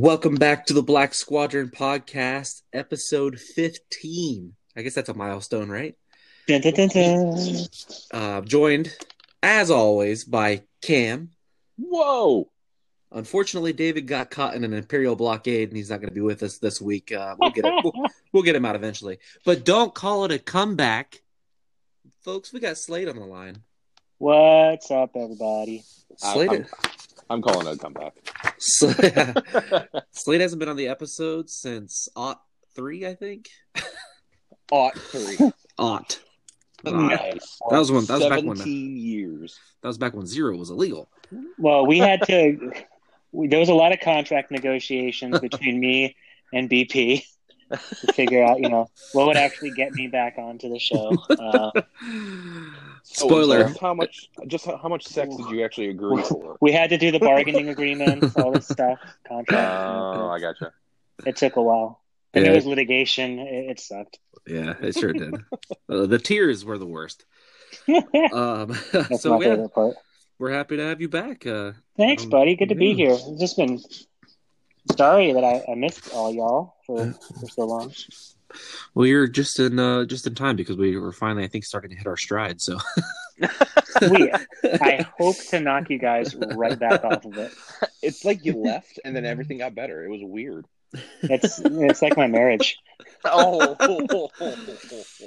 Welcome back to the Black Squadron podcast, episode 15. I guess that's a milestone, right? Dun, dun, dun, dun. Uh, joined, as always, by Cam. Whoa! Unfortunately, David got caught in an Imperial blockade, and he's not going to be with us this week. Uh, we'll get it. We'll, we'll get him out eventually. But don't call it a comeback, folks. We got Slade on the line. What's up, everybody? I- Slade, I'm, I'm calling it a comeback. Slade, hasn't been on the episode since Aught three, I think. Ought three. Aught. Uh, nice. That was when- that was back when- Seventeen years. that was back when zero was illegal. Well, we had to. We, there was a lot of contract negotiations between me and BP to figure out, you know, what would actually get me back onto the show. Uh, Spoiler. just how much? Just how, how much sex did you actually agree for? we had to do the bargaining agreements, all this stuff, contract. Oh, contract. I gotcha. it took a while. And Yeah. it was litigation. It, it sucked. Yeah, it sure did. uh, the tears were the worst. That's Um, my so yeah, favorite part. we're happy to have you back. Uh, Thanks, Um, buddy. Good to be here. It's just been sorry that I, I missed all y'all for, for so long. Well, you're just in uh, just in time because we were finally, I think, starting to hit our stride. So We, I hope to knock you guys right back off of it. It's like you left and then everything got better. It was weird. It's it's like my marriage. Oh.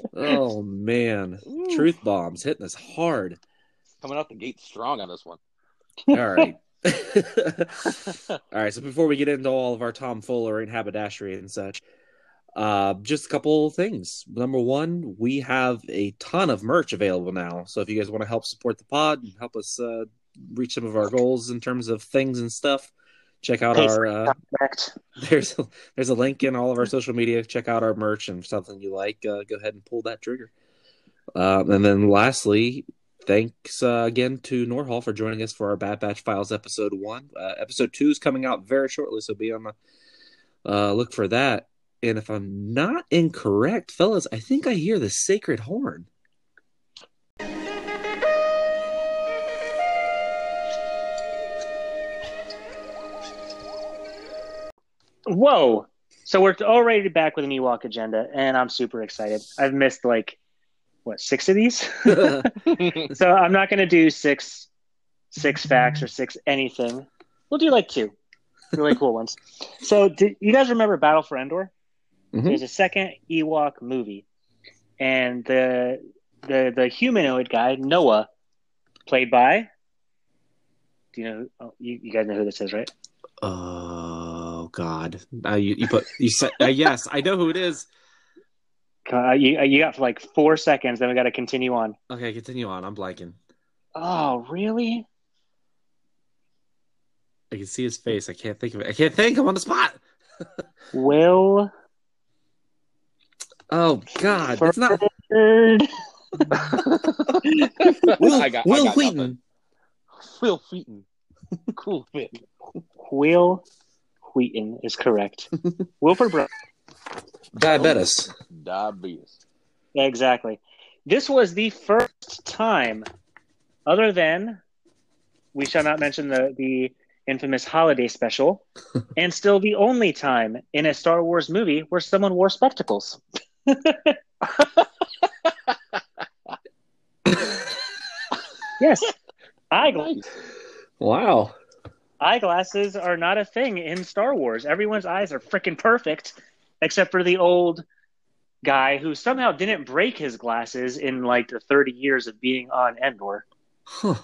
oh man, truth bombs hitting us hard. Coming out the gate strong on this one. All right. all right. So before we get into all of our tomfoolery and haberdashery and such, uh, just a couple things. Number one, we have a ton of merch available now. So if you guys want to help support the pod and help us uh, reach some of our goals in terms of things and stuff, check out our. Uh, there's a, there's a link in all of our social media. Check out our merch and something you like. Uh, go ahead and pull that trigger. Um, and then lastly, thanks uh, again to Norhall for joining us for our Bad Batch Files episode one. Uh, episode two is coming out very shortly, so be on the uh, look for that. And if I'm not incorrect, fellas, I think I hear the sacred horn. Whoa! So we're already back with an Ewok agenda, and I'm super excited. I've missed like what six of these, so I'm not going to do six six facts or six anything. We'll do like two really cool ones. So, do you guys remember Battle for Endor? Mhm. There's a second Ewok movie, and the the the humanoid guy Noah, played by. Do you know? Oh, you, you guys know who this is, right? oh God! Uh, you, you put you said uh, yes. I know who it is. Uh, you you got for like four seconds, then we got to continue on. Okay, continue on. I'm blanking. Oh, really? I can see his face. I can't think of it. I can't think. I'm on the spot. Will Oh God! It's not Bird. Will, I got- I Will got Wheaton. nothing. Phil Wheaton. Cool fit. Wil Wheaton is correct. Wilford Bro- Diabetes. Diabetes. Exactly. This was the first time, other than we shall not mention the the infamous holiday special, and still the only time in a Star Wars movie where someone wore spectacles. yes, eyeglasses. Wow. eyeglasses are not a thing in Star Wars. Everyone's eyes are freaking perfect, except for the old guy who somehow didn't break his glasses in like the 30 years of being on Endor. Huh.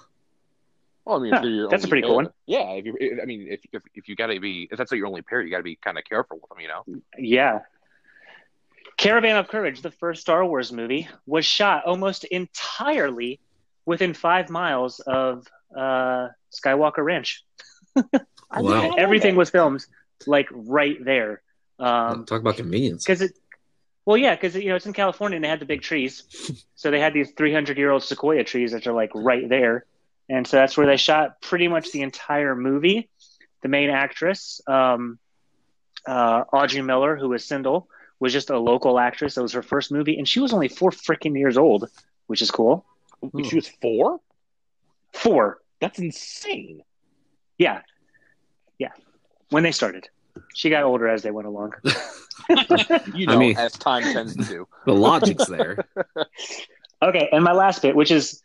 Well, I mean, Huh, if you're that's a only pretty cool one. Yeah, if you, I mean, if if, if you gotta be, if that's your only pair, you gotta be kind of careful with them, you know. Yeah. Caravan of Courage, the first Star Wars movie, was shot almost entirely within five miles of uh, Skywalker Ranch. Wow. Everything was filmed like right there. Um, Talk about convenience. because it well yeah because you know it's in california and they had the big trees so they had these 300 year old sequoia trees that are like right there and so that's where they shot pretty much the entire movie the main actress um, uh, Aubree Miller who was Cindel was just a local actress that was her first movie and she was only four freaking years old which is cool She was four. four That's insane. Yeah, yeah. When they started, she got older as they went along. You I know, mean- as time tends to do. The logic's there. Okay, and my last bit, which is,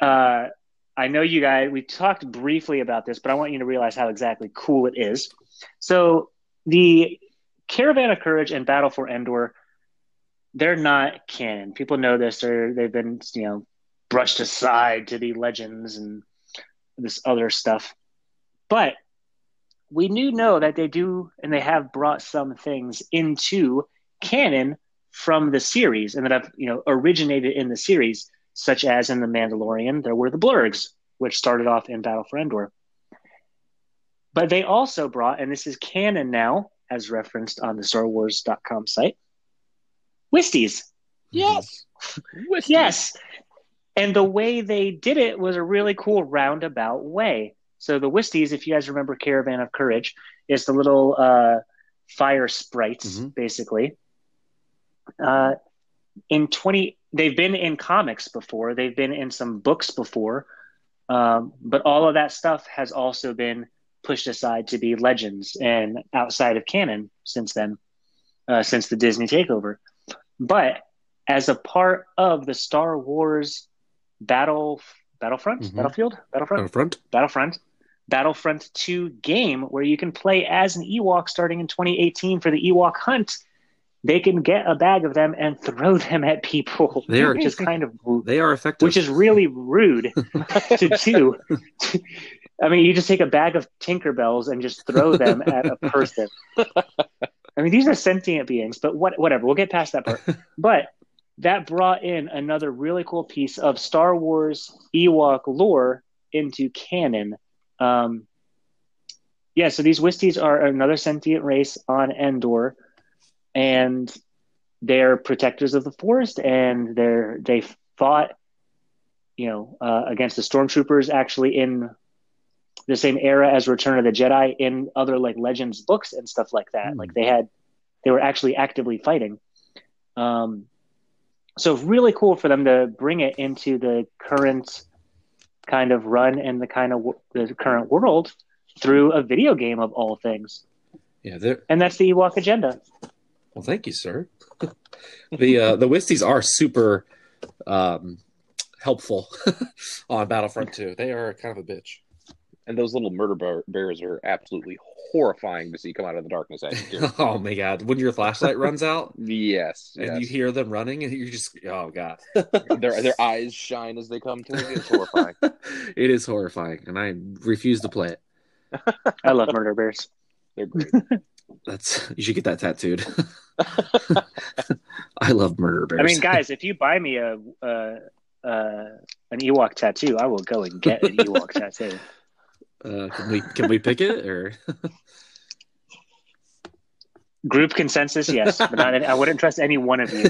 uh, I know you guys, we talked briefly about this, but I want you to realize how exactly cool it is. So the Caravan of Courage and Battle for Endor, they're not canon. People know this. They're they've been you know brushed aside to be legends and this other stuff, but we do know that they do and they have brought some things into canon from the series and that have you know originated in the series, such as in the Mandalorian, there were the Blurgs, which started off in Battle for Endor. But they also brought, and this is canon now, as referenced on the StarWars.com site, Wisties. Yes. Whiskey. Yes. And the way they did it was a really cool roundabout way. So the Wisties, if you guys remember Caravan of Courage, is the little uh, fire sprites, Mhm. basically. Uh, in 20, they've been in comics before, they've been in some books before, um, but all of that stuff has also been pushed aside to be legends and outside of canon since then, uh, since the Disney takeover. But as a part of the Star Wars battle Battlefront, Mhm. Battlefield, Battlefront, Out front. Battlefront, Battlefront 2 game where you can play as an Ewok starting in 2018 for the Ewok hunt. They can get a bag of them and throw them at people, They are- which is kind of They are effective. which is really rude to do. I mean, you just take a bag of Tinkerbells and just throw them at a person. I mean, these are sentient beings, but what, whatever. We'll get past that part. But that brought in another really cool piece of Star Wars Ewok lore into canon. Um, yeah, so these Wisties are another sentient race on Endor, and they're protectors of the forest, and they're they fought, you know, uh, against the stormtroopers actually in the same era as Return of the Jedi in other like Legends books and stuff like that. Hmm. Like they had, they were actually actively fighting. Um, so really cool for them to bring it into the current kind of run and the kind of the current world through a video game of all things, yeah, they're and that's the Ewok agenda. Well, thank you, sir. the uh, the Wisties are super um, helpful on Battlefront 2. They are kind of a bitch. And those little murder bear- bears are absolutely horrifying to see come out of the darkness at you. oh my god! When your flashlight runs out yes. and yes. you hear them running, and you're just oh god, their their eyes shine as they come to you. It's horrifying. it is horrifying, and I refuse to play it. I love murder bears. They're great. That's you should get that tattooed. I love murder bears. I mean, guys, if you buy me a uh, uh, an Ewok tattoo, I will go and get an Ewok tattoo. Uh, can we can we pick it or Group consensus, yes, but not, I wouldn't trust any one of you.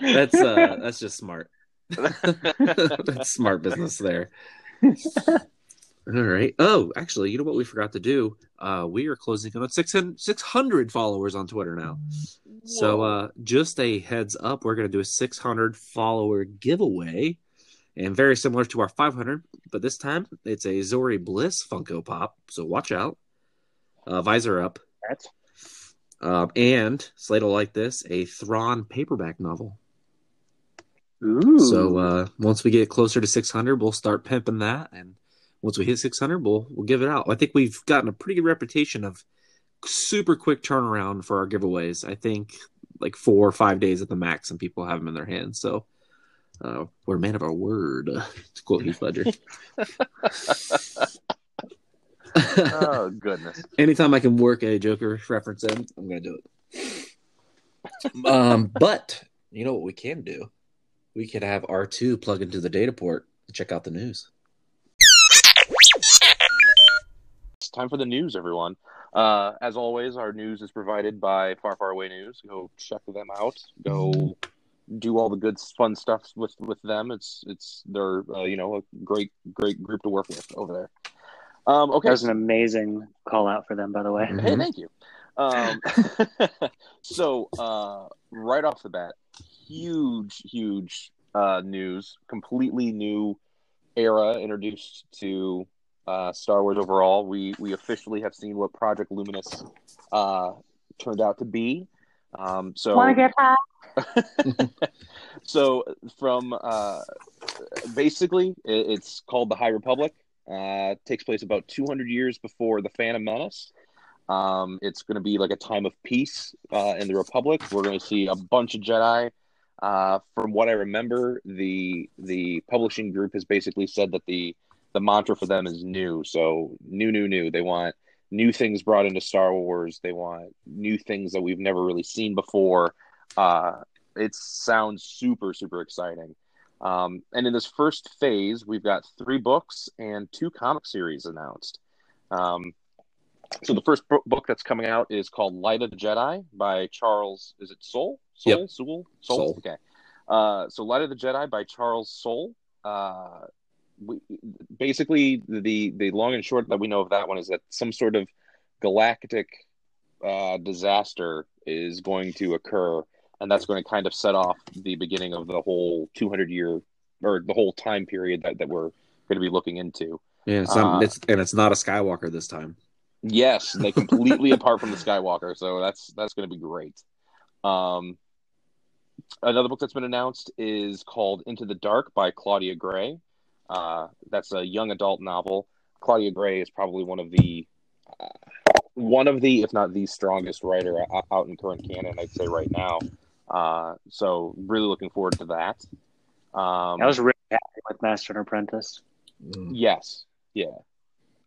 that's uh that's just smart. that's smart business there. All right. Oh, actually, you know what we forgot to do? Uh, we are closing in on 600, 600 followers on Twitter now. So, uh, just a heads up, we're going to do a 600 follower giveaway, and very similar to our 500, but this time it's a Zori Bliss Funko Pop. So watch out. Uh, visor up, That's um, and Slade will like this a Thrawn paperback novel. ooh. So uh, once we get closer to 600, we'll start pimping that, and once we hit 600, we'll we'll give it out. I think we've gotten a pretty good reputation of super quick turnaround for our giveaways. I think like four or five days at the max, and people have them in their hands. So uh, we're a man of our word. To quote Heath Ledger. oh goodness. Anytime I can work a Joker reference in, I'm going to do it. um, but you know what we can do? We could have R2 plug into the data port and check out the news. It's time for the news, everyone. Uh, as always, our news is provided by Far Far Away News. Go check them out. Go do all the good, fun stuff with with them. It's it's they're uh, you know a great great group to work with over there. Um, okay, that was an amazing call out for them, by the way. Mhm. Hey, thank you. Um, so, uh, right off the bat, huge, huge uh, news. Completely new era introduced to uh, Star Wars overall. We we officially have seen what Project Luminous uh, turned out to be. Um, so Want to get high? so from uh, basically it, it's called the High Republic. Uh, takes place about 200 years before the Phantom Menace. Um, it's going to be like a time of peace uh, in the Republic. We're going to see a bunch of Jedi. Uh, from what I remember, the the publishing group has basically said that the the mantra for them is new. So new, new, new. They want new things brought into Star Wars. They want new things that we've never really seen before. Uh, it sounds super, super exciting. Um, and in this first phase, we've got three books and two comic series announced. Um, so the first bo- book that's coming out is called Light of the Jedi by Charles. Is it Soule? Soule? Yep. Soule? Soule. Okay. Uh, so Light of the Jedi by Charles Soule. Uh, we, basically, the the long and short that we know of that one is that some sort of galactic uh, disaster is going to occur, and that's going to kind of set off the beginning of the whole 200 year or the whole time period that, that we're going to be looking into. Yeah, it's not, Uh, it's, and it's not a Skywalker this time. Yes, they completely apart from the Skywalker, so that's that's going to be great. Um, another book that's been announced is called Into the Dark by Claudia Gray. Uh, that's a young adult novel. Claudia Gray is probably one of the uh, one of the, if not the strongest writer out in current canon, I'd say right now. Uh, so really looking forward to that. Um, I was really happy with Master and Apprentice yes, yeah.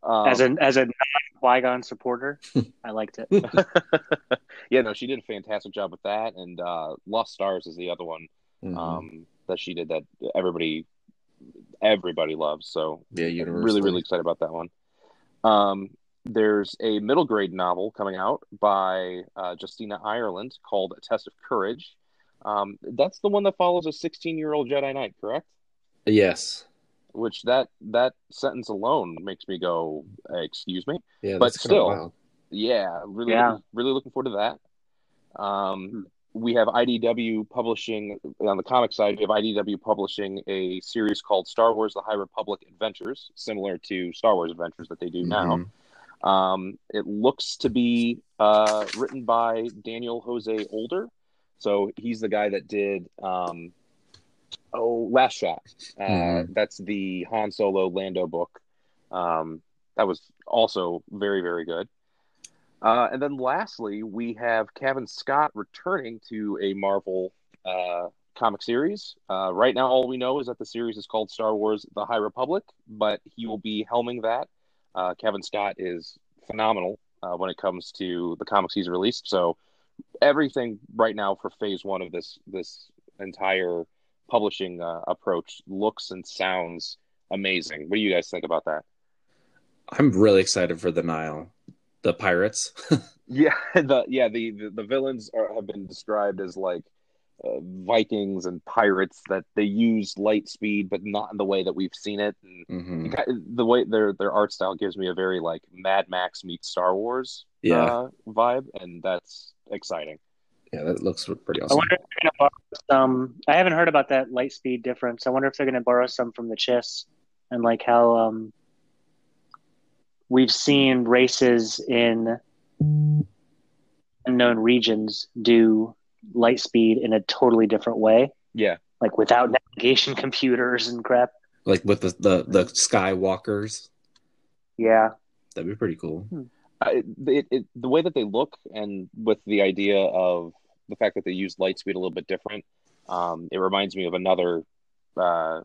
Um, as an as a non Qui Gon supporter. I liked it. yeah, no, she did a fantastic job with that, and uh, Lost Stars is the other one Mhm. um, that she did that everybody everybody loves. So yeah, I'm really really excited about that one. Um, there's a middle grade novel coming out by uh, Justina Ireland called A Test of Courage. Um, that's the one that follows a 16 year old Jedi Knight, correct? Yes. Which that that sentence alone makes me go, excuse me. Yeah, But that's kinda still, wild. Yeah, really, Yeah. Looking, really looking forward to that. Um, we have IDW publishing on the comic side. We have IDW publishing a series called Star Wars: The High Republic Adventures, similar to Star Wars Adventures that they do now. Um, it looks to be uh, written by Daniel Jose Older, so he's the guy that did um, oh Last Shot. Uh, Mhm. That's the Han Solo Lando book. Um, that was also very very good. Uh, and then lastly, we have Cavan Scott returning to a Marvel uh, comic series. Uh, right now, all we know is that the series is called Star Wars: The High Republic, but he will be helming that. Uh, Cavan Scott is phenomenal uh, when it comes to the comics he's released. So everything right now for Phase One of this this entire publishing uh, approach looks and sounds amazing. What do you guys think about that? I'm really excited for the Nihil, the pirates. Yeah, the yeah the the, the villains are, have been described as like uh, Vikings and pirates that they use light speed, but not in the way that we've seen it. And hmm it ki- the way their their art style gives me a very like Mad Max meets Star Wars Yeah. uh, vibe, and that's exciting. Yeah, that looks pretty I awesome. wonder if they're going to borrow some. I haven't heard about that light speed difference. I wonder if they're going to borrow some from the Chiss and like how um, we've seen races in unknown regions do light speed in a totally different way, Yeah, like without navigation computers and crap. Like with the, the the Skywalkers, Yeah, that'd be pretty cool. I, it, it, the way that they look, and with the idea of the fact that they use light speed a little bit different, um, it reminds me of another uh,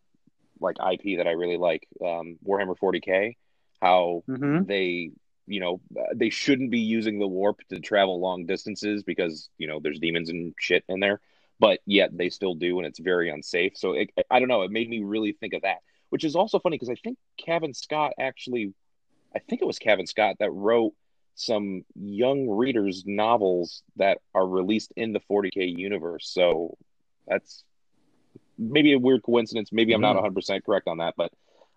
like IP that I really like, um, Warhammer 40k. How hmm they, you know, they shouldn't be using the warp to travel long distances because you know there's demons and shit in there, but yet they still do, and it's very unsafe. So it, I don't know. It made me really think of that, which is also funny because I think Cavan Scott actually I think it was Cavan Scott that wrote some young readers novels that are released in the 40k universe. So that's maybe a weird coincidence. Maybe I'm not 100% correct on that, but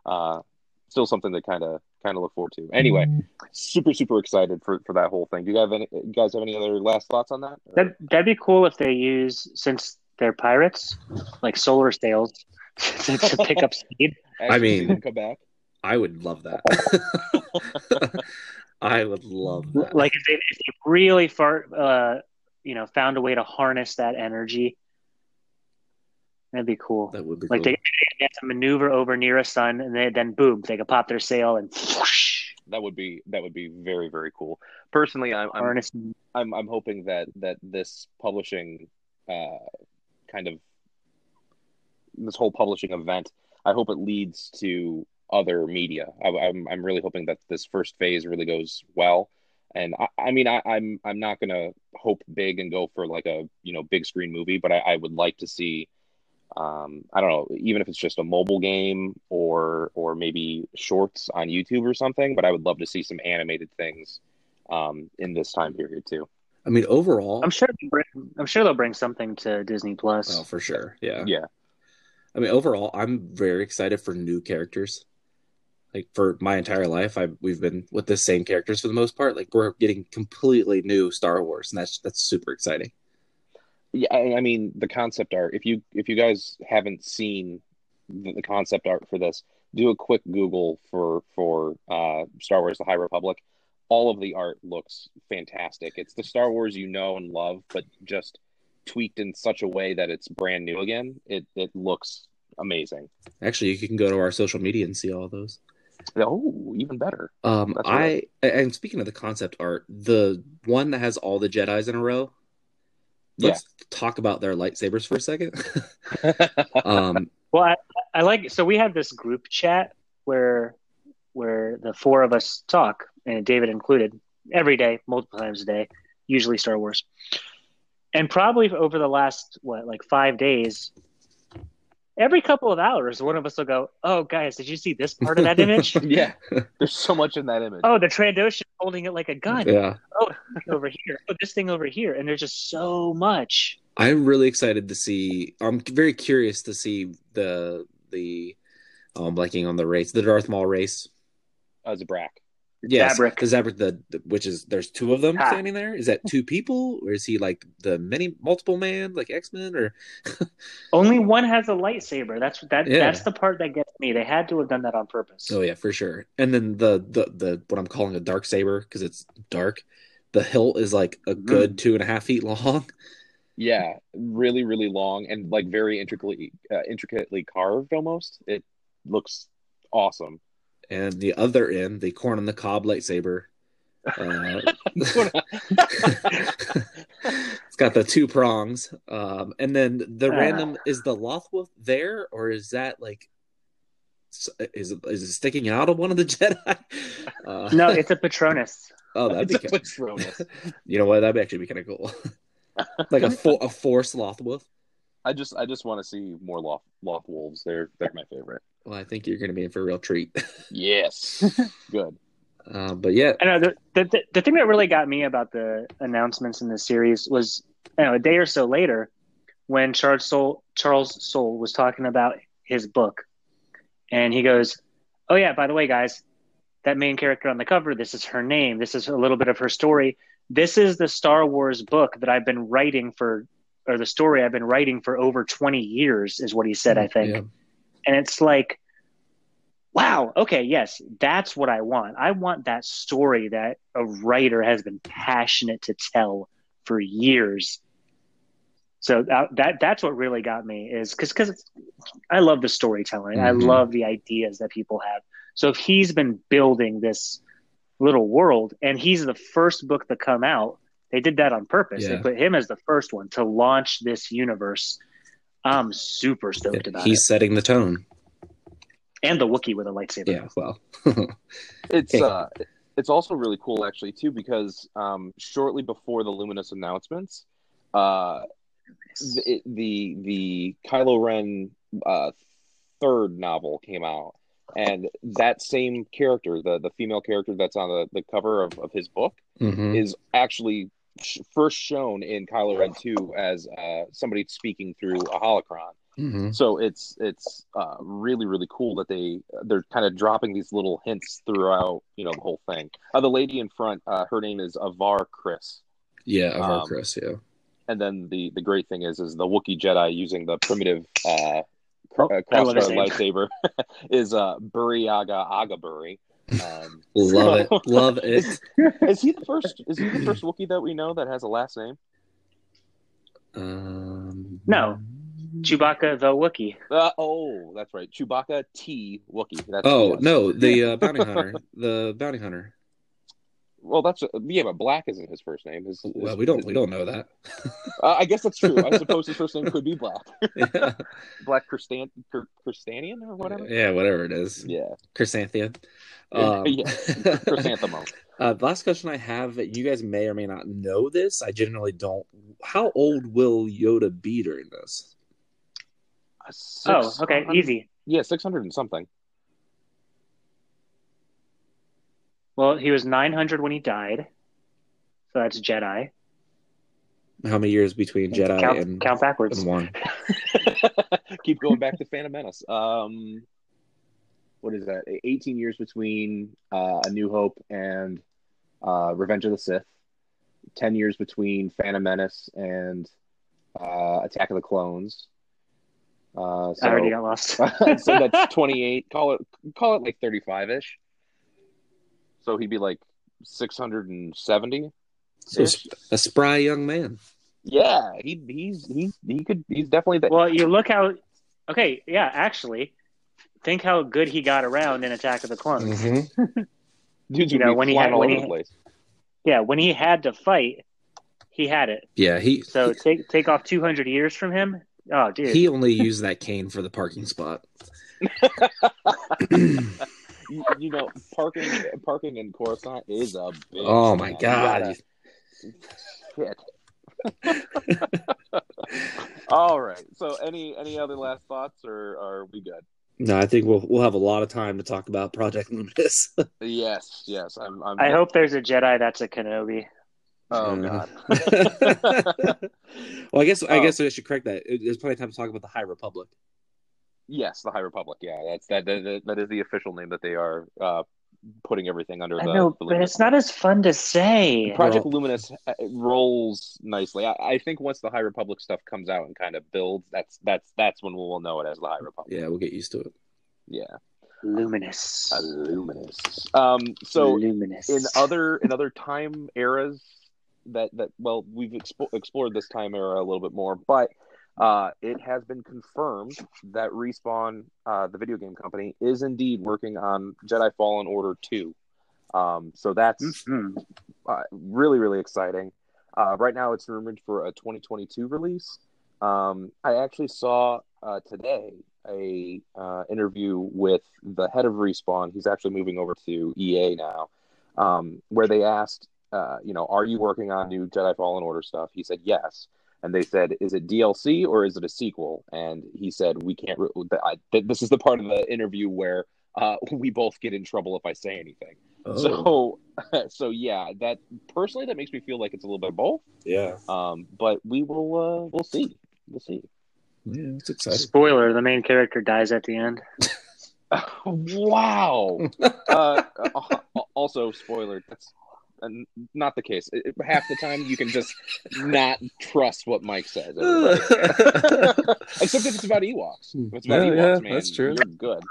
uh, still something to kind of kind of look forward to. Anyway, super super excited for for that whole thing. Do you have any you guys have any other last thoughts on that? that that'd be cool if they use since they're pirates, like solar sails, to, to pick up speed. I mean- see come back. I would love that. I would love that. Like if they, if they really far, uh, you know, found a way to harness that energy, that'd be cool. That would be Like cool. they, they have to maneuver over near a sun, and they, then boom, they could pop their sail and whoosh, That would be that would be very very cool. Personally, I'm I'm. I'm, I'm hoping that that this publishing uh, kind of this whole publishing event, I hope it leads to other media. I, I'm I'm really hoping that this first phase really goes well. And I, I mean, I, I'm I'm not gonna hope big and go for like a you know big screen movie, but I, I would like to see, um, I don't know, even if it's just a mobile game or or maybe shorts on YouTube or something. But I would love to see some animated things um, in this time period too. I mean, overall, I'm sure. bring- I'm sure they'll bring something to Disney Plus. oh, for sure. Yeah. Yeah, I mean, overall, I'm very excited for new characters. Like for my entire life, I we've been with the same characters for the most part. Like we're getting completely new Star Wars, and that's that's super exciting. Yeah, I, mean the concept art. If you if you guys haven't seen the, the concept art for this, do a quick Google for for uh, Star Wars: The High Republic. All of the art looks fantastic. It's the Star Wars you know and love, but just tweaked in such a way that it's brand new again. It it looks amazing. Actually, you can go to our social media and see all those. Oh, even better. Um, That's I right. and speaking of the concept art, the one that has all the Jedi's in a row. Let's talk about their lightsabers for a second. um, Well, I, I like so we have this group chat where where the four of us talk, and David included, every day, multiple times a day, usually Star Wars. And probably over the last what, like five days, every couple of hours, one of us will go, "Oh, guys, did you see this part of that image? yeah, there's so much in that image. oh, the Trandoshan holding it like a gun yeah, Oh, over here. Oh, this thing over here." And there's just so much. I'm really excited to see. I'm very curious to see the the. Um, oh, I'm blanking on the race, the Darth Maul race. Oh, As a Zabrak. Yes, Zabrak. the Zabrak, the, the which is there's two of them Ah. standing there. Is that two people, or is he like the many multiple man, like X Men, or Only one has a lightsaber. That's that. Yeah. That's the part that gets me. They had to have done that on purpose. Oh yeah, for sure. And then the the the what I'm calling a dark saber because it's dark. The hilt is like a good two and a half feet long. Yeah, really, really long and like very intricately, uh, intricately carved. Almost, it looks awesome. And the other end, the corn on the cob lightsaber. Uh, it's got the two prongs. Um, and then the Ah. random is the Lothwolf there, or is that like s- is it, is it sticking out of one of the Jedi? Uh, No, it's a Patronus. oh, that'd It's be a kind Patronus. you know what? That'd actually be kind of cool. like a fo- a force Lothwolf. I just, I just want to see more Loth, Loth wolves. They're, they're my favorite. Well, I think you're going to be in for a real treat. Yes, good. Uh, but yeah, I know the, the the the thing that really got me about the announcements in this series was, you know, a day or so later, when Charles Soule Charles Soule was talking about his book, and he goes, "Oh yeah, by the way, guys, that main character on the cover, this is her name. This is a little bit of her story. This is the Star Wars book that I've been writing for, or the story I've been writing for over twenty years," is what he said. I think. Yeah. and it's like wow okay yes that's what i want i want that story that a writer has been passionate to tell for years so that, that that's what really got me is because because i love the storytelling i Mhm. love the ideas that people have so if he's been building this little world and he's the first book to come out they did that on purpose Yeah. they put him as the first one to launch this universe i'm super stoked about he's it He's setting the tone. and the Wookiee with a lightsaber. Yeah, well, It's Okay. uh, it's also really cool actually too because um, shortly before the Luminous announcements, uh, the the, the Kylo Ren uh, third novel came out, and that same character, the the female character that's on the, the cover of, of his book, mhm. is actually sh- first shown in Kylo Ren two as uh, somebody speaking through a holocron. Mhm. So it's it's uh, really really cool that they they're kind of dropping these little hints throughout you know the whole thing. Uh, the lady in front, uh, her name is Avar Kriss, yeah, Avar Um, Kriss, yeah. and then the the great thing is is the Wookiee Jedi using the primitive uh, Oh, uh, I love his Crossguard name. lightsaber is uh, Burryaga Agaburry. Um, Love it. Love it. Is, is he the first? Is he the first Wookiee that we know that has a last name? Um, No. Chewbacca the Wookiee. Uh, oh, that's right, Chewbacca T Wookiee. That's, Oh no, the uh, bounty hunter. The bounty hunter. Well, that's yeah, but Black isn't his first name. His, his- Well, we don't his- we don't know that. Uh, I guess that's true. I suppose his first name could be Black. yeah. Black Christan Christanian or whatever. yeah, whatever it is. Yeah, Chrysanthemum. Yeah, Um, yeah. chrysanthemum. uh, last question I have, you guys may or may not know this. I generally don't. How old will Yoda be during this? Oh, okay, easy. Yeah, six hundred and something. Well, he was 900 when he died. So that's Jedi. How many years between Jedi count, and, count backwards. and one? Keep going back to Phantom Menace. Um, what is that? Eighteen years between uh, A New Hope and uh, Revenge of the Sith. Ten years between Phantom Menace and uh, Attack of the Clones. Uh, so, I already got lost. so that's twenty-eight. Call it call it like thirty-five ish. So he'd be like six hundred and seventy. So a spry young man. Yeah, he he's he he could he's definitely that. well, you look how. Okay, yeah, actually, think how good he got around in Attack of the Clones. Mm-hmm. Dude's you gonna know, when he had- when he- place. Yeah, when he had to fight, he had it. Yeah, he So take take off 200 years from him. Oh, dude. he only used that cane for the parking spot. You, you know, parking parking in Coruscant is a big. oh my man. god! Shit. All right. So, any any other last thoughts, or are we good? No, I think we'll we'll have a lot of time to talk about Project Luminous. Yes. Yes. I'm. I'm I hope there's a Jedi that's a Kenobi. Oh Uh, god. well, I guess I Oh. guess I should correct that. There's plenty of time to talk about the High Republic. Yes, the High Republic. Yeah, that's that. That, that is the official name that they are uh, putting everything under. I the, know, the but it's not as fun to say. Project Well- Luminous uh, rolls nicely. I, I think once the High Republic stuff comes out and kind of builds, that's that's that's when we'll know it as the High Republic. Yeah, we'll get used to it. Yeah, Luminous. uh, Luminous. Um, so Luminous. in other in other time eras that that well we've expo- explored this time era a little bit more, but uh, it has been confirmed that Respawn, uh, the video game company, is indeed working on Jedi Fallen Order two. Um, so that's Mhm. uh, really really exciting. Uh, right now, it's rumored for a 2022 release. Um, I actually saw uh, today a uh, interview with the head of Respawn. He's actually moving over to EA now, um, where they asked, uh, you know, are you working on new Jedi Fallen Order stuff? He said yes, and they said, is it DLC or is it a sequel? And he said, we can't. Re- I, th- this is the part of the interview where uh, we both get in trouble if I say anything. Oh, So, so yeah, that personally that makes me feel like it's a little bit of both. yeah, Um, but we will, uh, we'll see, we'll see. yeah, it's exciting. Spoiler: the main character dies at the end. wow. uh, uh, also, spoiler. That's uh, Uh, not the case. It- it- half the time, you can just not trust what Mike says. everybody. Except if it's about Ewoks. If it's about Yeah, Ewoks, yeah, man, that's true. You're good.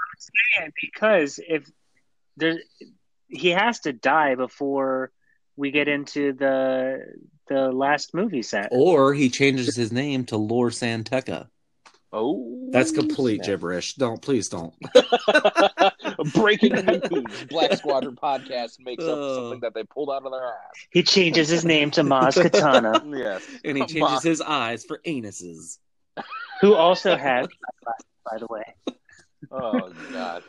Because if there, he has to die before we get into the the last movie set. or he changes his name to Lord Santeca. Oh, That's complete snap. gibberish. Don't please don't. Breaking news: Black Squadron podcast makes up Oh. something that they pulled out of their ass. He changes his name to Maz Kanata, Yes, And he changes on. his eyes for anuses. who also had, by the way. Oh God.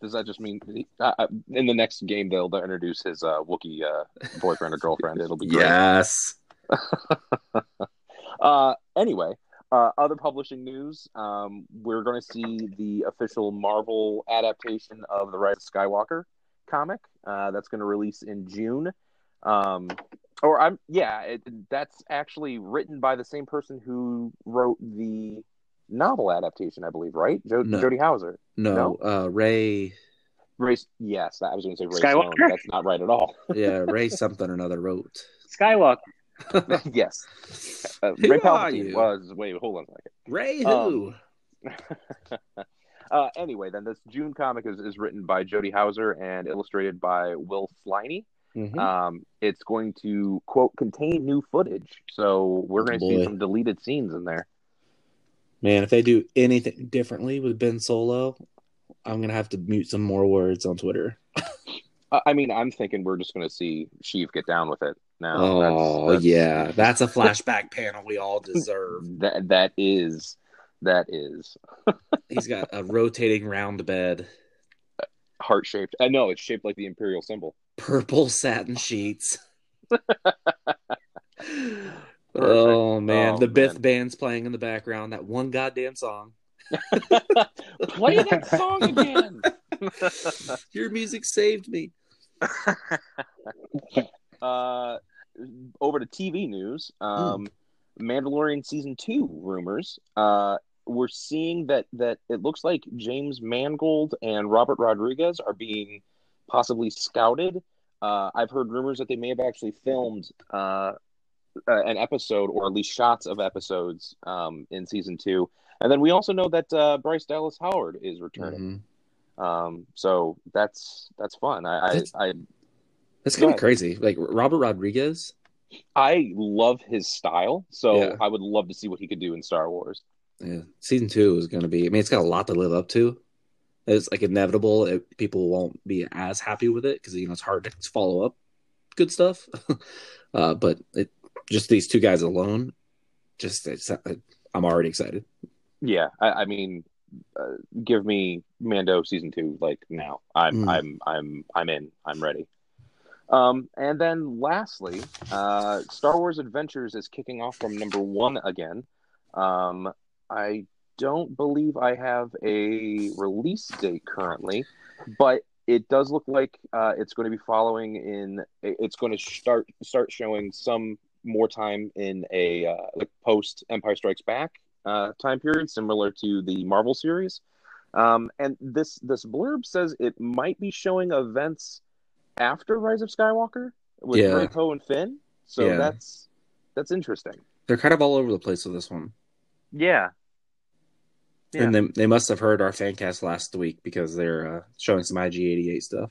Does that just mean uh, uh, in the next game they'll, they'll introduce his uh, Wookiee uh, boyfriend or girlfriend? It'll be great. Yes. Uh, anyway, uh, other publishing news. Um, we're going to see the official Marvel adaptation of the Rise of Skywalker comic. Uh, that's going to release in June. Um, or I'm yeah, it, that's actually written by the same person who wrote the novel adaptation, I believe, right? Jo- No. Jody Houser. No, uh Ray Ray, yes, I was going to say Ray Skywalker? Stone. That's not right at all. yeah, Ray something or another wrote. Skywalker. yes, uh, Who Ray Palpatine was. Wait, hold on a second. Ray who? Um, uh, anyway, then this June comic is, is written by Jody Houser and illustrated by Will Sliney. Mhm. Um, it's going to quote contain new footage, so we're going to see some deleted scenes in there. Man, if they do anything differently with Ben Solo, I'm gonna have to mute some more words on Twitter. I mean, I'm thinking we're just going to see Sheev get down with it now. oh That's- that's- yeah, that's a flashback panel we all deserve. that that is that is He's got a rotating round bed, heart shaped. I know it's shaped like the imperial symbol. purple satin sheets. oh man, Oh, the Bith band's playing in the background. That one goddamn song. Play that song again. Your music saved me. uh, over to TV news. Um, Mandalorian season two rumors. Uh, we're seeing that that it looks like James Mangold and Robert Rodriguez are being possibly scouted. Uh, I've heard rumors that they may have actually filmed uh, an episode or at least shots of episodes um, in season two. And then we also know that uh, Bryce Dallas Howard is returning. Mhm. Um, so that's that's fun. I I, I That's kind of be crazy. Like Robert Rodriguez. I love his style, so Yeah. I would love to see what he could do in Star Wars. Yeah, season two is going to be. I mean, it's got a lot to live up to. It's like inevitable. It, people won't be as happy with it because you know it's hard to follow up good stuff. uh, but it just these two guys alone, just it's, I'm already excited. Yeah, I, I mean, uh, give me Mando season two like now. I'm Mm. I'm I'm I'm in. I'm ready. Um, and then lastly, uh, Star Wars Adventures is kicking off from number one again. Um, I don't believe I have a release date currently, but it does look like uh, it's going to be following in. It's going to start start showing some more time in a uh, like post Empire Strikes Back uh, time period, similar to the Marvel series. Um, and this this blurb says it might be showing events after Rise of Skywalker with Yeah. Poe and Finn. So Yeah. that's that's interesting. They're kind of all over the place with this one, Yeah. Yeah. and they they must have heard our fan cast last week because they're uh, showing some IG88 stuff.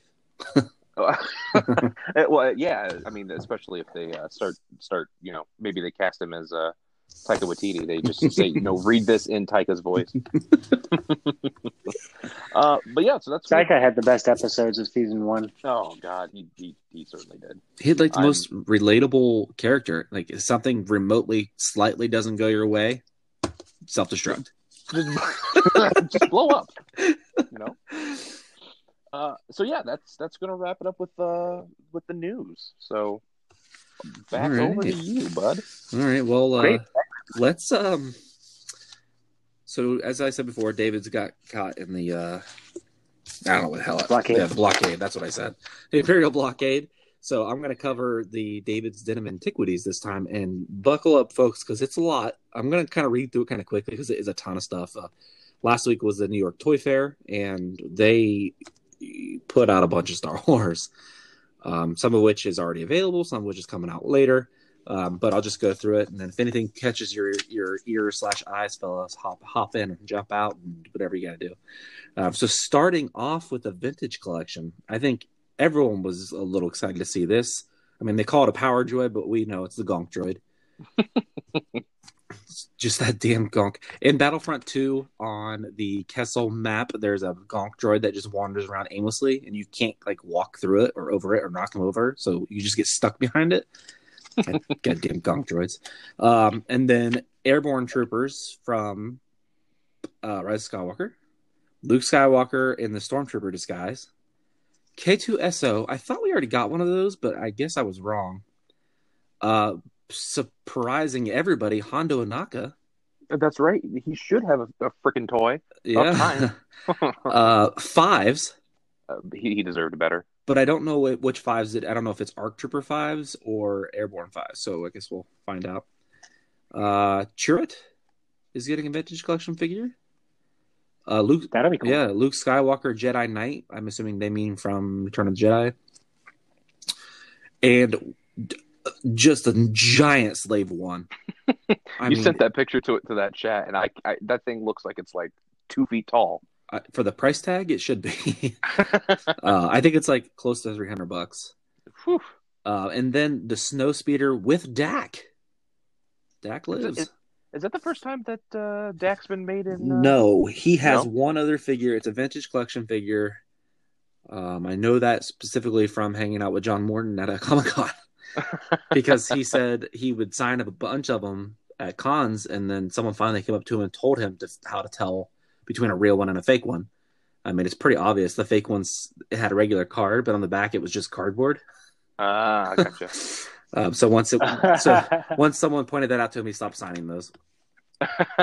well, yeah. I mean, especially if they uh, start start, you know, maybe they cast him as uh, Taika Waititi. They just say, you know, read this in Taika's voice. uh, but yeah, so that's Taika had the best episodes of season one. Oh God, he, he he certainly did. He had like the I'm- most relatable character. Like if something remotely, slightly doesn't go your way, self destruct. Just, just blow up, you know. Uh, so yeah, that's that's gonna wrap it up with uh with the news. So back right. over to you, bud. All right. Well, uh, let's. Um. So as I said before, David's got caught in the. uh I don't know what the hell. Blockade. Yeah, blockade. That's what I said. The Imperial blockade. So I'm going to cover the David's Denim Antiquities this time, and buckle up, folks, because it's a lot. I'm going to kind of read through it kind of quickly because it is a ton of stuff. Uh, last week was the New York Toy Fair, and they put out a bunch of Star Wars. Um, some of which is already available, some of which is coming out later. Um, but I'll just go through it, and then if anything catches your your ear slash eyes, fellas, hop hop in and jump out and whatever you got to do. Um, so starting off with the vintage collection, I think everyone was a little excited to see this. I mean, they call it a power droid, but we know it's the Gonk droid. It's just that damn Gonk. In Battlefront 2 on the Kessel map, there's a Gonk droid that just wanders around aimlessly, and you can't like walk through it or over it or knock him over, so you just get stuck behind it. God- Goddamn Gonk droids. Um, and then Airborne Troopers from uh, Rise of Skywalker, Luke Skywalker in the Stormtrooper disguise, K2SO. I thought we already got one of those, but I guess I was wrong. Uh, surprising everybody, Hondo Ohnaka. That's right. He should have a, a freaking toy. Yeah. uh, fives, Uh, he, he deserved better. but I don't know whi- which fives it. I don't know if it's Arc Trooper fives or Airborne fives. So I guess we'll find out. Uh, Chirrut is getting a vintage collection figure. Uh, Luke, That'll be cool. yeah, Luke Skywalker Jedi Knight. I'm assuming they mean from Return of the Jedi. And just a giant slave one. I you mean, sent that picture to it to that chat, and I, I that thing looks like it's like two feet tall. uh, for the price tag, it should be. uh, I think it's like close to three hundred bucks. Uh, and then the snow speeder with Dak. Dak lives. is- Is that the first time that uh, Dak's been made in? Uh... No, he has No? one other figure. It's a vintage collection figure. Um, I know that specifically from hanging out with John Morton at a Comic Con because he said he would sign up a bunch of them at cons, and then someone finally came up to him and told him to, how to tell between a real one and a fake one. I mean, it's pretty obvious. The fake ones it had a regular card, but on the back it was just cardboard. Ah, I gotcha. Um, so once it, so once someone pointed that out to him, he stopped signing those.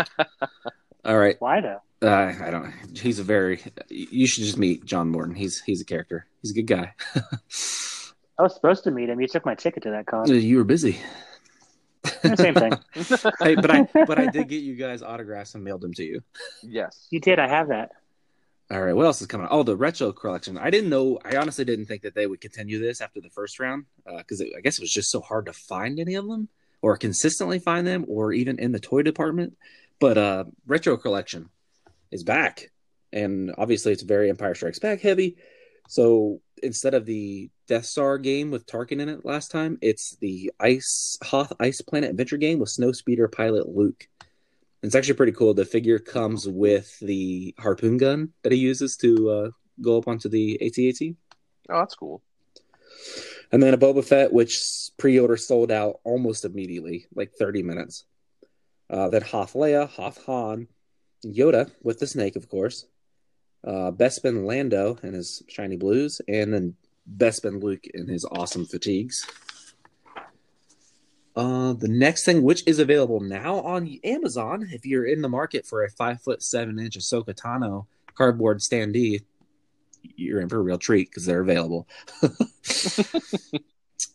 All right, Why though? uh, I don't. He's a very. You should just meet John Morton. He's he's a character. He's a good guy. I was supposed to meet him. You took my ticket to that con. you were busy. Same thing. Hey, but I but I did get you guys autographs and mailed them to you. yes. You did. I have that. All right, what else is coming? Oh, the retro collection. I didn't know. I honestly didn't think that they would continue this after the first round because I guess it was just so hard to find any of them or consistently find them or even in the toy department. But uh, retro collection is back, and obviously it's very Empire Strikes Back heavy. So instead of the Death Star game with Tarkin in it last time, it's the Ice Hoth Ice Planet Adventure game with Snowspeeder pilot Luke. It's actually pretty cool. The figure comes with the harpoon gun that he uses to uh, go up onto the AT-AT. Oh, that's cool. And then a Boba Fett, which pre-order sold out almost immediately, like 30 minutes. Uh, then Hoth Leia, Hoth Han, Yoda with the snake, of course. Uh, Bespin Lando in his shiny blues, and then Bespin Luke in his awesome fatigues. Uh, the next thing, which is available now on Amazon, if you're in the market for a five foot seven inch Ahsoka Tano cardboard standee, you're in for a real treat because they're available.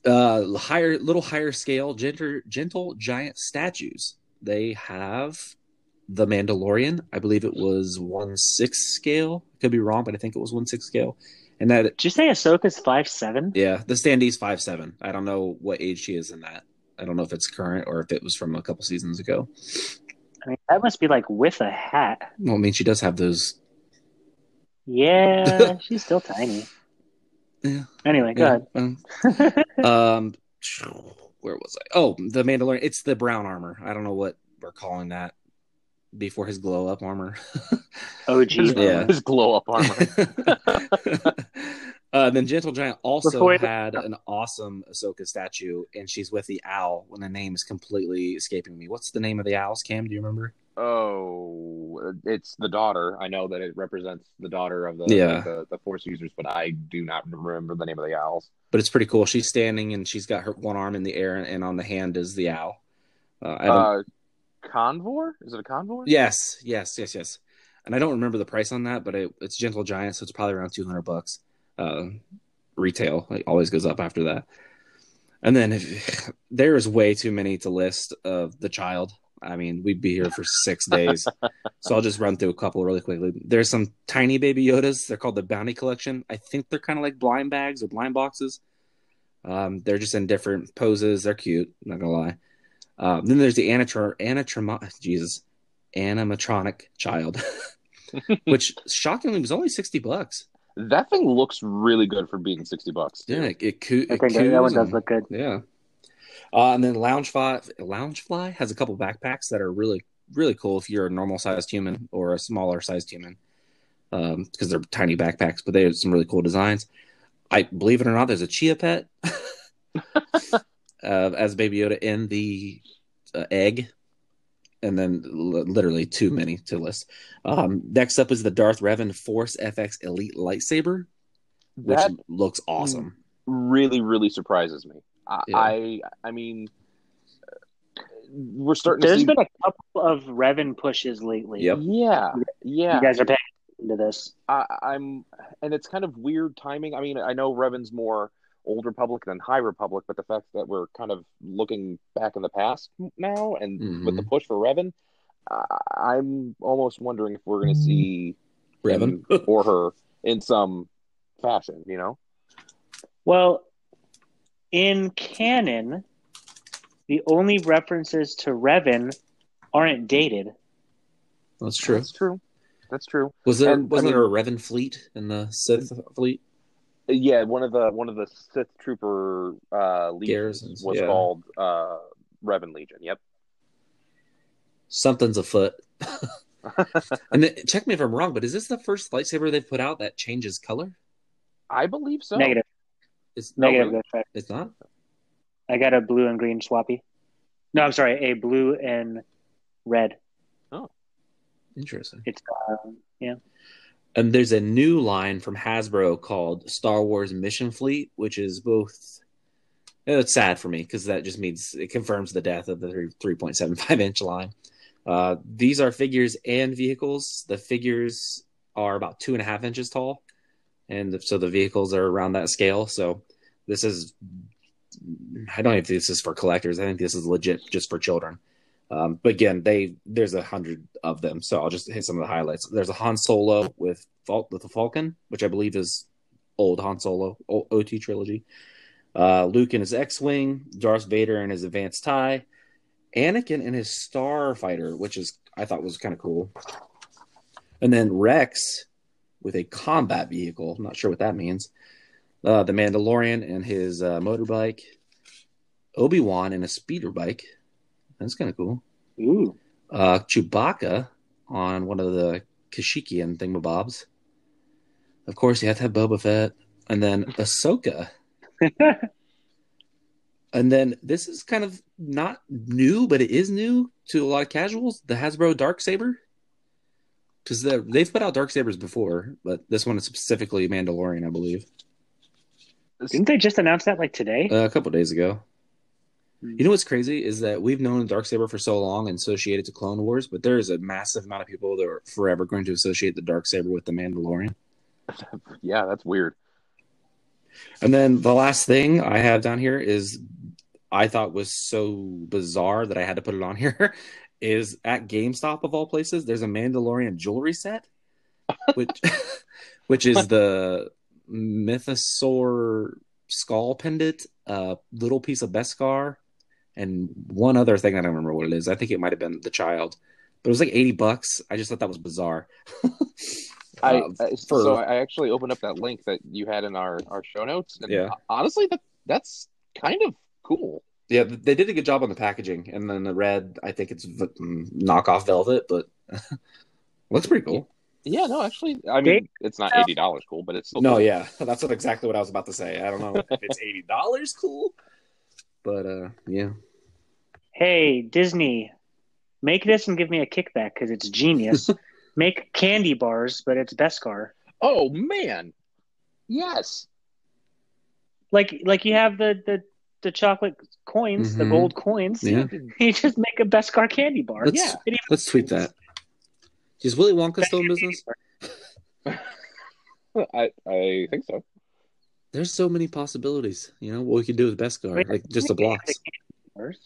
uh, higher, little higher scale, gentle, gentle giant statues. They have the Mandalorian. I believe it was one six scale. Could be wrong, but I think it was one six scale. And that, Did you say Ahsoka's five seven? yeah, the standee's five seven. I don't know what age she is in that. I don't know if it's current or if it was from a couple seasons ago. I mean, that must be like with a hat. Well, I mean, she does have those. Yeah, she's still tiny. Yeah. Anyway, go yeah, ahead. um, um, where was I? Oh, the Mandalorian. It's the brown armor. I don't know what we're calling that before his glow up armor. OG. His, Yeah. his glow up armor. uh, then Gentle Giant also Before- had an awesome Ahsoka statue, and she's with the owl. When the name is completely escaping me, what's the name of the owls? Cam, do you remember? oh, it's the daughter. I know that it represents the daughter of the Yeah. the, the Force users, but I do not remember the name of the owls. But it's pretty cool. She's standing and she's got her one arm in the air, and on the hand is the owl. Uh, I don't, Uh, Convor? Is it a Convor? Yes, yes, yes, yes. And I don't remember the price on that, but it, it's Gentle Giant, so it's probably around two hundred bucks. Uh, retail it always goes up after that. And then if, there is way too many to list of the child. I mean, we'd be here for six days, so I'll just run through a couple really quickly. There's some tiny baby Yodas. They're called the Bounty Collection. I think they're kind of like blind bags or blind boxes. Um, they're just in different poses. They're cute. Not gonna lie. Um, then there's the anatro- anatroma- Jesus, animatronic child, which shockingly was only sixty bucks. That thing looks really good for being sixty bucks. too. Yeah, it, it, coo- I it think that, that one does and- look good. Yeah. Uh, and then Loungefly, Loungefly has a couple backpacks that are really, really cool if you're a normal sized human or a smaller sized human, because they're tiny backpacks, but they have some really cool designs. I believe it or not, there's a Chia Pet uh, as Baby Yoda in the uh, egg, and then l- literally too many to list. Um, next up is the Darth Revan Force FX Elite lightsaber, which That looks awesome. really, really surprises me. I, Yeah. I, I mean, we're starting to There's see. been a couple of Revan pushes lately. Yep. Yeah, yeah. You guys are paying attention to this. I, I'm, and it's kind of weird timing. I mean, I know Revan's more old Republic than High Republic, but the fact that we're kind of looking back in the past now, and with the mm-hmm. push for Revan, I, I'm almost wondering if we're going to mm-hmm. see Revan. or her in some fashion. You know? Well, in canon, the only references to Revan aren't dated. That's true. That's true. That's true. Was there And, wasn't mean- there a Revan fleet in the Sith fleet? Yeah, one of the one of the Sith trooper uh, legions Garrisons, was yeah. called uh, Revan Legion. Yep. Something's afoot. and then, check me if I'm wrong, but is this the first lightsaber they've put out that changes color? I believe so. Negative. It's Negative. really? right. It's not. I got a blue and green swappy. No, I'm sorry, a blue and red. Oh, interesting. It's um, yeah. And there's a new line from Hasbro called Star Wars Mission Fleet, which is both. It's sad for me because that just means it confirms the death of the 3.75 inch line. Uh, these are figures and vehicles. The figures are about two and a half inches tall, and so the vehicles are around that scale. So this is. I don't even think this is for collectors. I think this is legit just for children. Um, but again, they there's a hundred of them, so I'll just hit some of the highlights. There's a Han Solo with Fal- with the Falcon, which I believe is old Han Solo o- OT trilogy. Uh, Luke in his X-wing, Darth Vader in his advanced tie, Anakin in his Starfighter, which is I thought was kind of cool, and then Rex with a combat vehicle. I'm not sure what that means. Uh, the Mandalorian and his uh, motorbike, Obi Wan in a speeder bike. That's kind of cool Ooh. uh, Chewbacca on one of the Kashyyykian thingamabobs. Of course, you have to have Boba Fett, and then Ahsoka, and then this is kind of not new, but it is new to a lot of casuals. The Hasbro Dark Saber, because they've put out dark sabers before, but this one is specifically Mandalorian, I believe, Didn't they just announce that like today? uh, a couple days ago. You know what's crazy is that we've known Dark Saber for so long and associated to Clone Wars, but there is a massive amount of people that are forever going to associate the Dark Saber with the Mandalorian. Yeah, that's weird. And then the last thing I have down here is I thought was so bizarre that I had to put it on here is at GameStop of all places, there's a Mandalorian jewelry set, which which is the Mythosaur skull pendant, a little piece of Beskar, and one other thing I don't remember what it is. I think it might have been the child, but it was like eighty bucks. I just thought that was bizarre. I, Um, I for- so I actually opened up that link that you had in our, our show notes, and Yeah. honestly, that that's kind of cool. Yeah, they did a good job on the packaging, and then the red. I think it's v- mm, knockoff velvet, but looks pretty cool. Yeah, no, actually, I mean, it's not eighty dollars cool, but it's still No, cool. yeah, that's what exactly what I was about to say. I don't know if it's eighty dollars cool, but uh, yeah, Hey, Disney, make this and give me a kickback because it's genius. make candy bars, but it's Beskar. Oh man, yes. Like like you have the the, the chocolate coins, the Mhm. gold coins. Yeah. You just make a Beskar candy bar. Let's- yeah. It even- let's tweet that. Is Willy Wonka still in business? I I think so. There's so many possibilities. You know what we could do with Beskar, Wait, like just the The blocks. candy stores.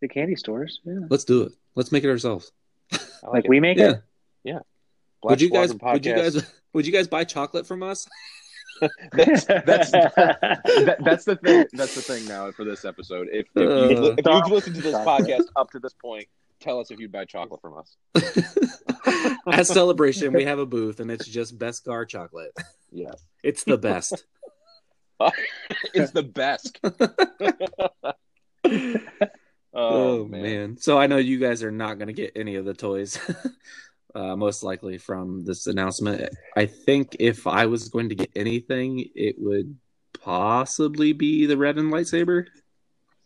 The candy stores. Yeah. Let's do it. Let's make it ourselves. I Like like, it. we make Yeah. it. Black would you guys? Squadron Would you guys? Would you guys buy chocolate from us? that's that's that, that's the thing. That's the thing now for this episode. If, if, Uh. you've, li- if you've listened to this podcast up to this point, tell us if you'd buy chocolate from us. At Celebration, we have a booth, and it's just Beskar chocolate. Yes, It's the best. it's the best. Oh, man. So I know you guys are not going to get any of the toys, uh, most likely from this announcement. I think if I was going to get anything, it would possibly be the Revan lightsaber.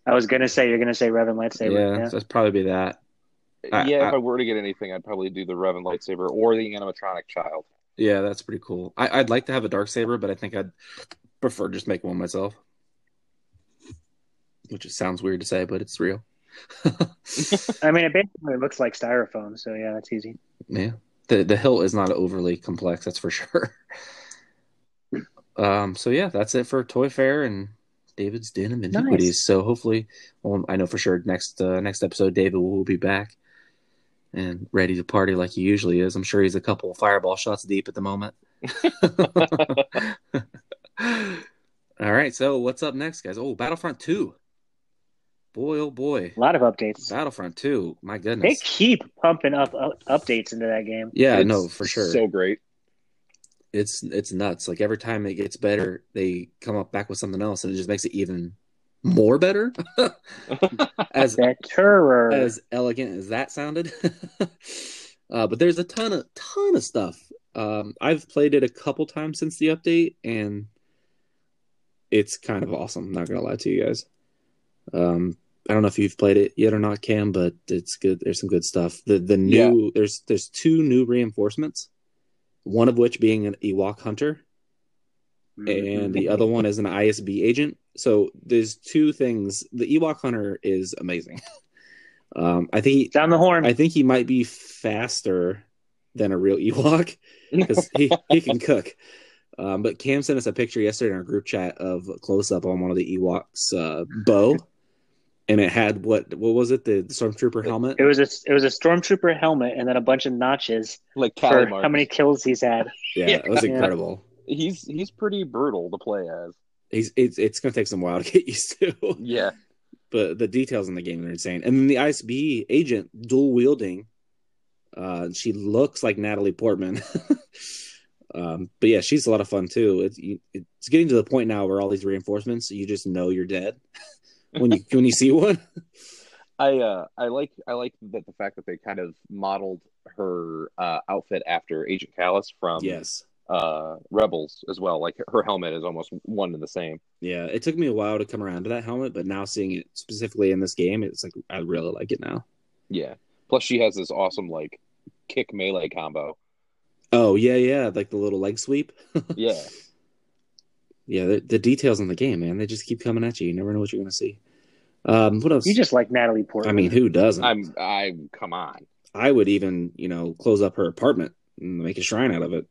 I was gonna say you're gonna say Revan lightsaber. yeah, Yeah. so it's probably be that. I- yeah, if I- I were to get anything, I'd probably do the Revan lightsaber or the animatronic child. Yeah, that's pretty cool. I, I'd like to have a dark saber, but I think I'd prefer just make one myself. Which it sounds weird to say, but it's real. I mean, it basically looks like styrofoam, so yeah, that's easy. Yeah. The the hilt is not overly complex, that's for sure. Um so yeah, that's it for Toy Fair and David's Den of Antiquities. Nice. So hopefully well, I know for sure next uh, next episode David will be back and ready to party like he usually is. I'm sure he's a couple of fireball shots deep at the moment. All right, so what's up next, guys? Oh, Battlefront 2. boy, oh boy, A lot of updates. Battlefront 2. My goodness. They keep pumping up uh, updates into that game. Yeah, It's no, for sure. So great. it's it's nuts. Like every time it gets better, they come up back with something else, and it just makes it even more better. as Better. as elegant as that sounded. uh, but there's a ton of ton of stuff. Um, I've played it a couple times since the update, and it's kind of awesome. I'm not gonna lie to you guys. Um, I don't know if you've played it yet or not, Cam, but it's good. There's some good stuff. The the new there's there's two new reinforcements. One of which being an Ewok hunter, and the other one is an ISB agent. So there's two things. The Ewok hunter is amazing. Um, I think he, Down the horn. I think he might be faster than a real Ewok because he, he can cook. Um, but Cam sent us a picture yesterday in our group chat of a close up on one of the Ewoks' uh, bow, and it had what what was it the, the stormtrooper helmet? it was a it was a stormtrooper helmet and then a bunch of notches like for how many kills he's had. Yeah, Yeah. it was Yeah. incredible. He's he's pretty brutal to play as. He's it's it's gonna take some while to get used to. Yeah. but the details in the game are insane. And then the ISB agent dual wielding, uh, she looks like Natalie Portman. um, but yeah, she's a lot of fun too. It's you- it's getting to the point now where all these reinforcements, you just know you're dead when you when you see one. I uh I like I like that the fact that they kind of modeled her uh outfit after Agent Kallus from yes, uh Rebels as well. Like her helmet is almost one and the same. yeah. It took me a while to come around to that helmet, but now seeing it specifically in this game, it's like I really like it now. Yeah. Plus she has this awesome like kick melee combo. Oh yeah, yeah, like the little leg sweep. Yeah. yeah, the, the details in the game, man, they just keep coming at you. You never know what you're gonna see. Um, what else? You just like Natalie Portman. I mean, who doesn't? I'm I come on. I would even, you know, close up her apartment and make a shrine out of it.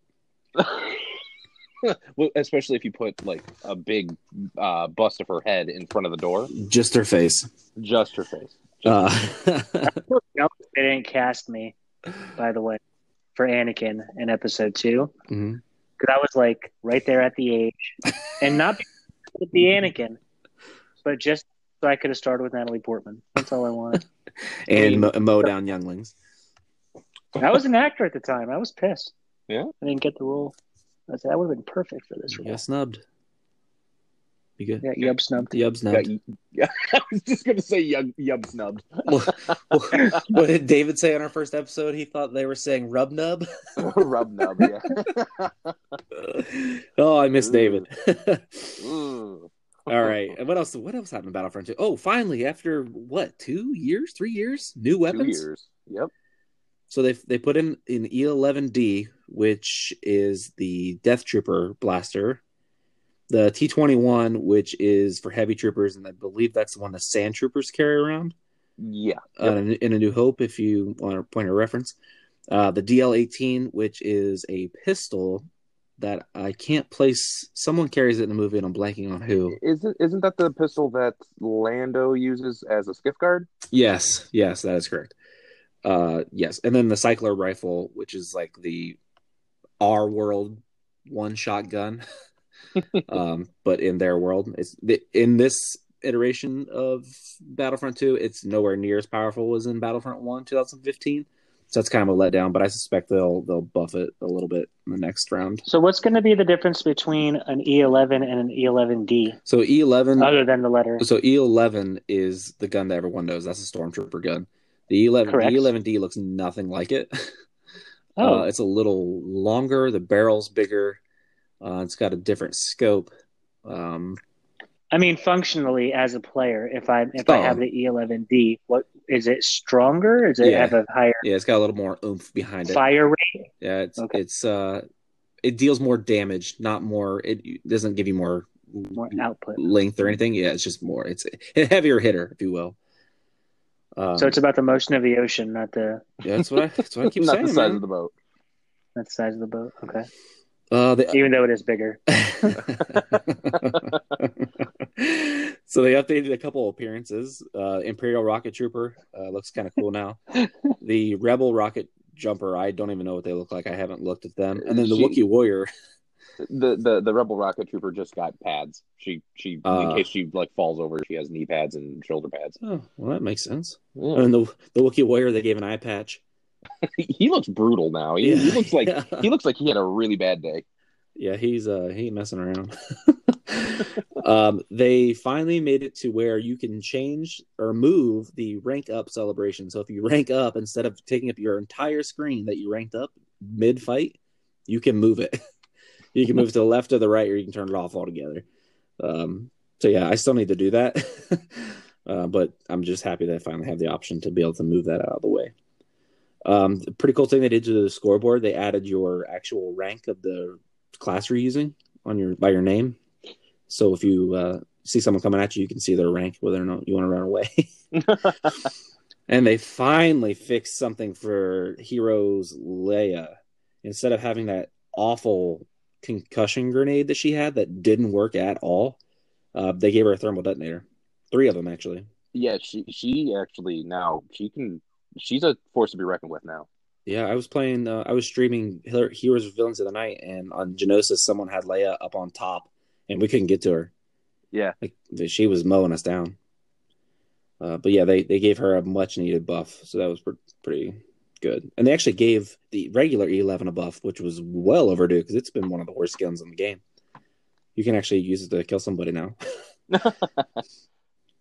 well, especially if you put like a big uh bust of her head in front of the door. Just her face. Just her face. Uh, No, they didn't cast me, by the way, for Anakin in episode two. mhm. Because I was like right there at the age, and not with the Anakin, but just so I could have started with Natalie Portman. That's all I wanted. And mow, mow down younglings. I was an actor at the time. I was pissed. Yeah? I didn't get the role. I said that would have been perfect for this role. Yeah, snubbed. You good? Yeah, Yub snubbed. Yub snubbed. Yeah, yeah, I was just gonna say yub, yub snubbed. what did David say on our first episode? He thought they were saying rub nub. Rub nub, yeah. oh, I miss Ooh. David. Ooh. Mm. All right. And what else? What else happened in Battlefront 2? Oh, finally, after what, two years, three years, new weapons? Two weapons. years. Yep. So they they put in an E11D, which is the Death Trooper blaster, the T21, which is for heavy troopers, and I believe that's the one the Sand Troopers carry around Yeah. uh, in, in A New Hope. If you want a point of reference, uh, the DL18, which is a pistol that I can't place. Someone carries it in the movie, and I'm blanking on who. Isn't isn't that the pistol that Lando uses as a skiff guard? Yes, yes, that is correct. Uh, yes, and then the cycler rifle, which is like the our world one shot gun, um, but in their world, it's the, in this iteration of Battlefront Two, it's nowhere near as powerful as in Battlefront One, 2015. So that's kind of a letdown, but I suspect they'll they'll buff it a little bit in the next round. So what's going to be the difference between an E11 and an E11D, So E11, other than the letter? So E11 is the gun that everyone knows. That's a stormtrooper gun. The E11, the Correct. E11D looks nothing like it. Oh, Uh, it's a little longer. The barrel's bigger. Uh, it's got a different scope. Um, I mean, functionally as a player, if I if I have the E11D, what is it stronger? Is it Yeah. have a higher yeah, it's got a little more oomph behind it. fire rate? Yeah, it's Okay. it's uh, it deals more damage, not more. It doesn't give you more More output. length or anything. Yeah, it's just more. It's a heavier hitter, if you will. Um, So it's about the motion of the ocean, not the yeah, that's what I that's what I keep Not saying. the size man. of the boat. not the size of the boat. Okay, Uh, the, even though it is bigger. so they updated a couple appearances. Uh, Imperial Rocket Trooper uh, looks kind of cool now. the Rebel Rocket Jumper, I don't even know what they look like. I haven't looked at them. And then the She- Wookiee Warrior. The the the rebel rocket trooper just got pads. She she in Uh. case she like falls over, she has knee pads and shoulder pads. Oh, well, that makes sense. Yeah. And the the Wookiee warrior, they gave an eye patch. he looks brutal now. He, he looks like Yeah. he looks like he had a really bad day. Yeah, he's uh he ain't messing around. um, they finally made it to where you can change or move the rank up celebration. So if you rank up instead of taking up your entire screen that you ranked up mid fight, you can move it. You can move to the left or the right, or you can turn it off altogether. Um, so yeah, I still need to do that, uh, but I'm just happy that I finally have the option to be able to move that out of the way. Um, the pretty cool thing they did to the scoreboard, they added your actual rank of the class you're using on your by your name. So if you uh, see someone coming at you, you can see their rank, whether or not you want to run away. and they finally fixed something for Heroes Leia. Instead of having that awful concussion grenade that she had that didn't work at all, uh, they gave her a thermal detonator. Three of them actually. Yeah, she she actually now she can she's a force to be reckoned with now. Yeah, I was playing. Uh, I was streaming Hero- Heroes of Villains of the Night, and on Geonosis, someone had Leia up on top, and we couldn't get to her. Yeah. like she was mowing us down. Uh, but yeah, they they gave her a much needed buff, so that was pre- pretty good. And they actually gave the regular E11 a buff, which was well overdue because it's been one of the worst guns in the game. You can actually use it to kill somebody now.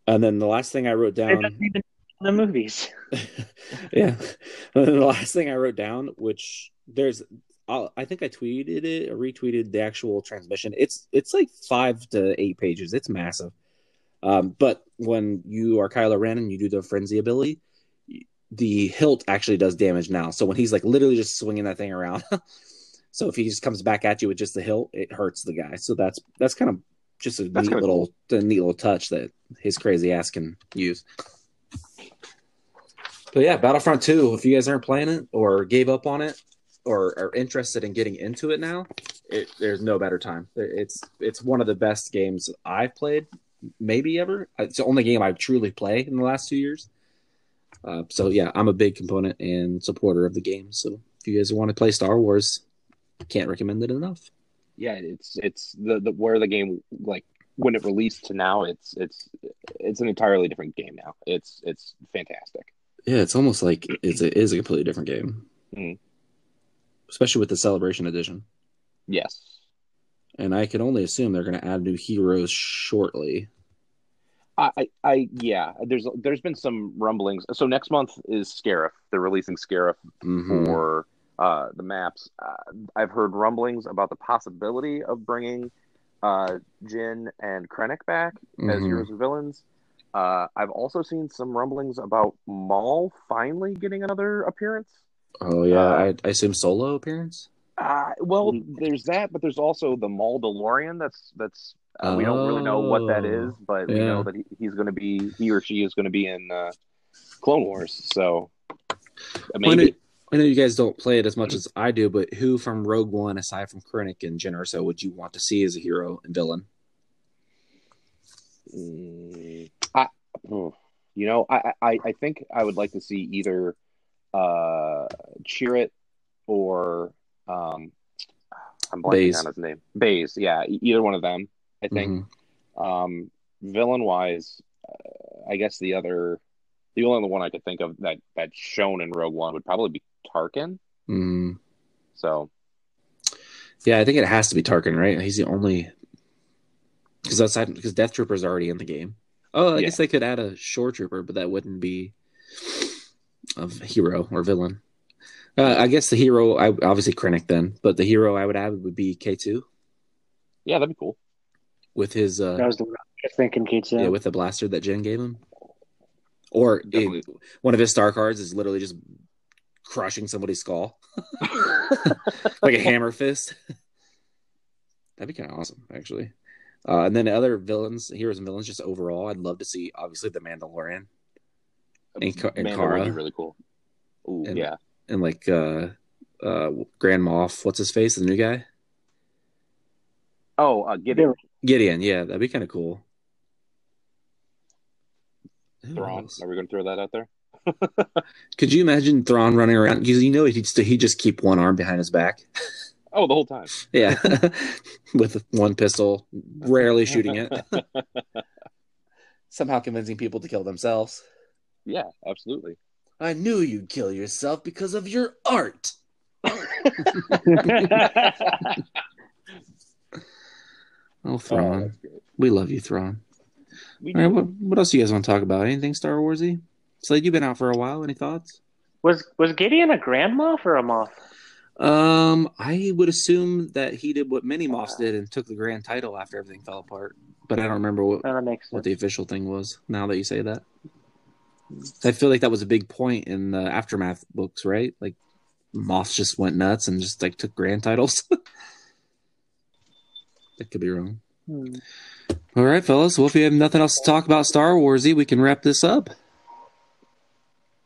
and then the last thing I wrote It down. doesn't even the movies. yeah. And then the last thing I wrote down, which there's, I'll, I think I tweeted it or retweeted the actual transmission. It's it's like five to eight pages. It's massive. Um, but when you are Kylo Ren and you do the frenzy ability, the hilt actually does damage now. So when he's like literally just swinging that thing around, so if he just comes back at you with just the hilt, it hurts the guy. So that's that's kind of just a That's neat little a neat little touch that his crazy ass can use. But yeah, Battlefront 2, if you guys aren't playing it or gave up on it or are interested in getting into it now, it, there's no better time. It's it's one of the best games I've played, maybe ever. It's the only game I truly play in the last two years. Uh, so yeah, I'm a big component and supporter of the game. So if you guys want to play Star Wars, can't recommend it enough. Yeah, it's it's the, the where the game like when it released to now, it's it's it's an entirely different game now. It's it's fantastic. Yeah, it's almost like it's a, it is a completely different game, Mhm. especially with the Celebration Edition. Yes. And I can only assume they're going to add new heroes shortly. I, I, yeah. There's there's been some rumblings. So next month is Scarif. They're releasing Scarif Mhm. for uh, the maps. Uh, I've heard rumblings about the possibility of bringing uh, Jyn and Krennic back as Mhm. heroes and villains. Uh, I've also seen some rumblings about Maul finally getting another appearance. Oh yeah, Uh, I, I assume solo appearance. Uh, well, there's that, but there's also the Maul DeLorean. That's that's uh, we don't really know what that is, but we know that he, he's going to be he or she is going to be in uh, Clone Wars. So uh, I, know, maybe I know you guys don't play it as much as I do, but who from Rogue One, aside from Krennic and Jyn Erso, would you want to see as a hero and villain? Mm, I, oh, you know, I, I, I think I would like to see either uh, Chirrut or um, I'm blanking on his name. Baze, yeah, either one of them. I think. Mhm. Um, villain wise, uh, I guess the other, the only one I could think of that that's shown in Rogue One would probably be Tarkin. Mhm. So Yeah, I think it has to be Tarkin, right? He's the only because outside because Death Trooper's already in the game. Oh, I Yeah. guess they could add a Shore Trooper, but that wouldn't be of hero or villain. Uh, I guess the hero, I obviously Krennic then, but the hero I would add would be K two yeah, that'd be cool. with his uh, That was the one I was thinking. K two. yeah, with the blaster that Jyn gave him, or Definitely. it- one of his star cards is literally just crushing somebody's skull like a hammer fist. That'd be kind of awesome, actually. Uh, and then the other villains, heroes and villains, just overall, I'd love to see obviously the Mandalorian And Ka- and Mando would be really cool. Ooh, And- yeah. And like uh, uh, Grand Moff, what's his face, the new guy, Oh, uh, Gideon. Gideon. Yeah, that'd be kind of cool. Who Thrawn. Are we going to throw that out there? Could you imagine Thrawn running around? Because you know he'd st- he'd just keep one arm behind his back. Oh, the whole time. Yeah, with one pistol, rarely shooting it. Somehow convincing people to kill themselves. Yeah, absolutely. I knew you'd kill yourself because of your art. Oh, Oh, Thrawn. that's great. we love you, Thrawn. We All right, what, what else do you guys want to talk about? Anything Star Warsy? Slade, you've been out for a while. Any thoughts? was was Gideon a grand Moff or a Moff? Um, I would assume that he did what many Moffs did and took the grand title after everything fell apart. But I don't remember what, Oh, what the official thing was. Now that you say that, I feel like that was a big point in the aftermath books, right? Like Moffs just went nuts and just like took grand titles. that could be wrong. Hmm. All right, fellas. Well, if you have nothing else to talk about Star Warsy, we can wrap this up.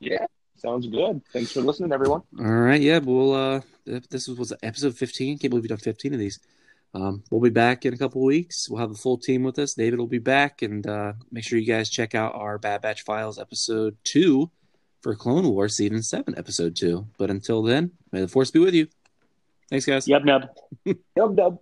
Yeah, sounds good. Thanks for listening, everyone. All right, yeah, we'll uh this was, was episode 15. Can't believe we've done 15 of these. Um, we'll be back in a couple weeks. We'll have a full team with us. David will be back, and uh, make sure you guys check out our Bad Batch Files episode two for Clone Wars season seven, episode two. But until then, may the force be with you. Thanks, guys. Yep, nub. Dub dub.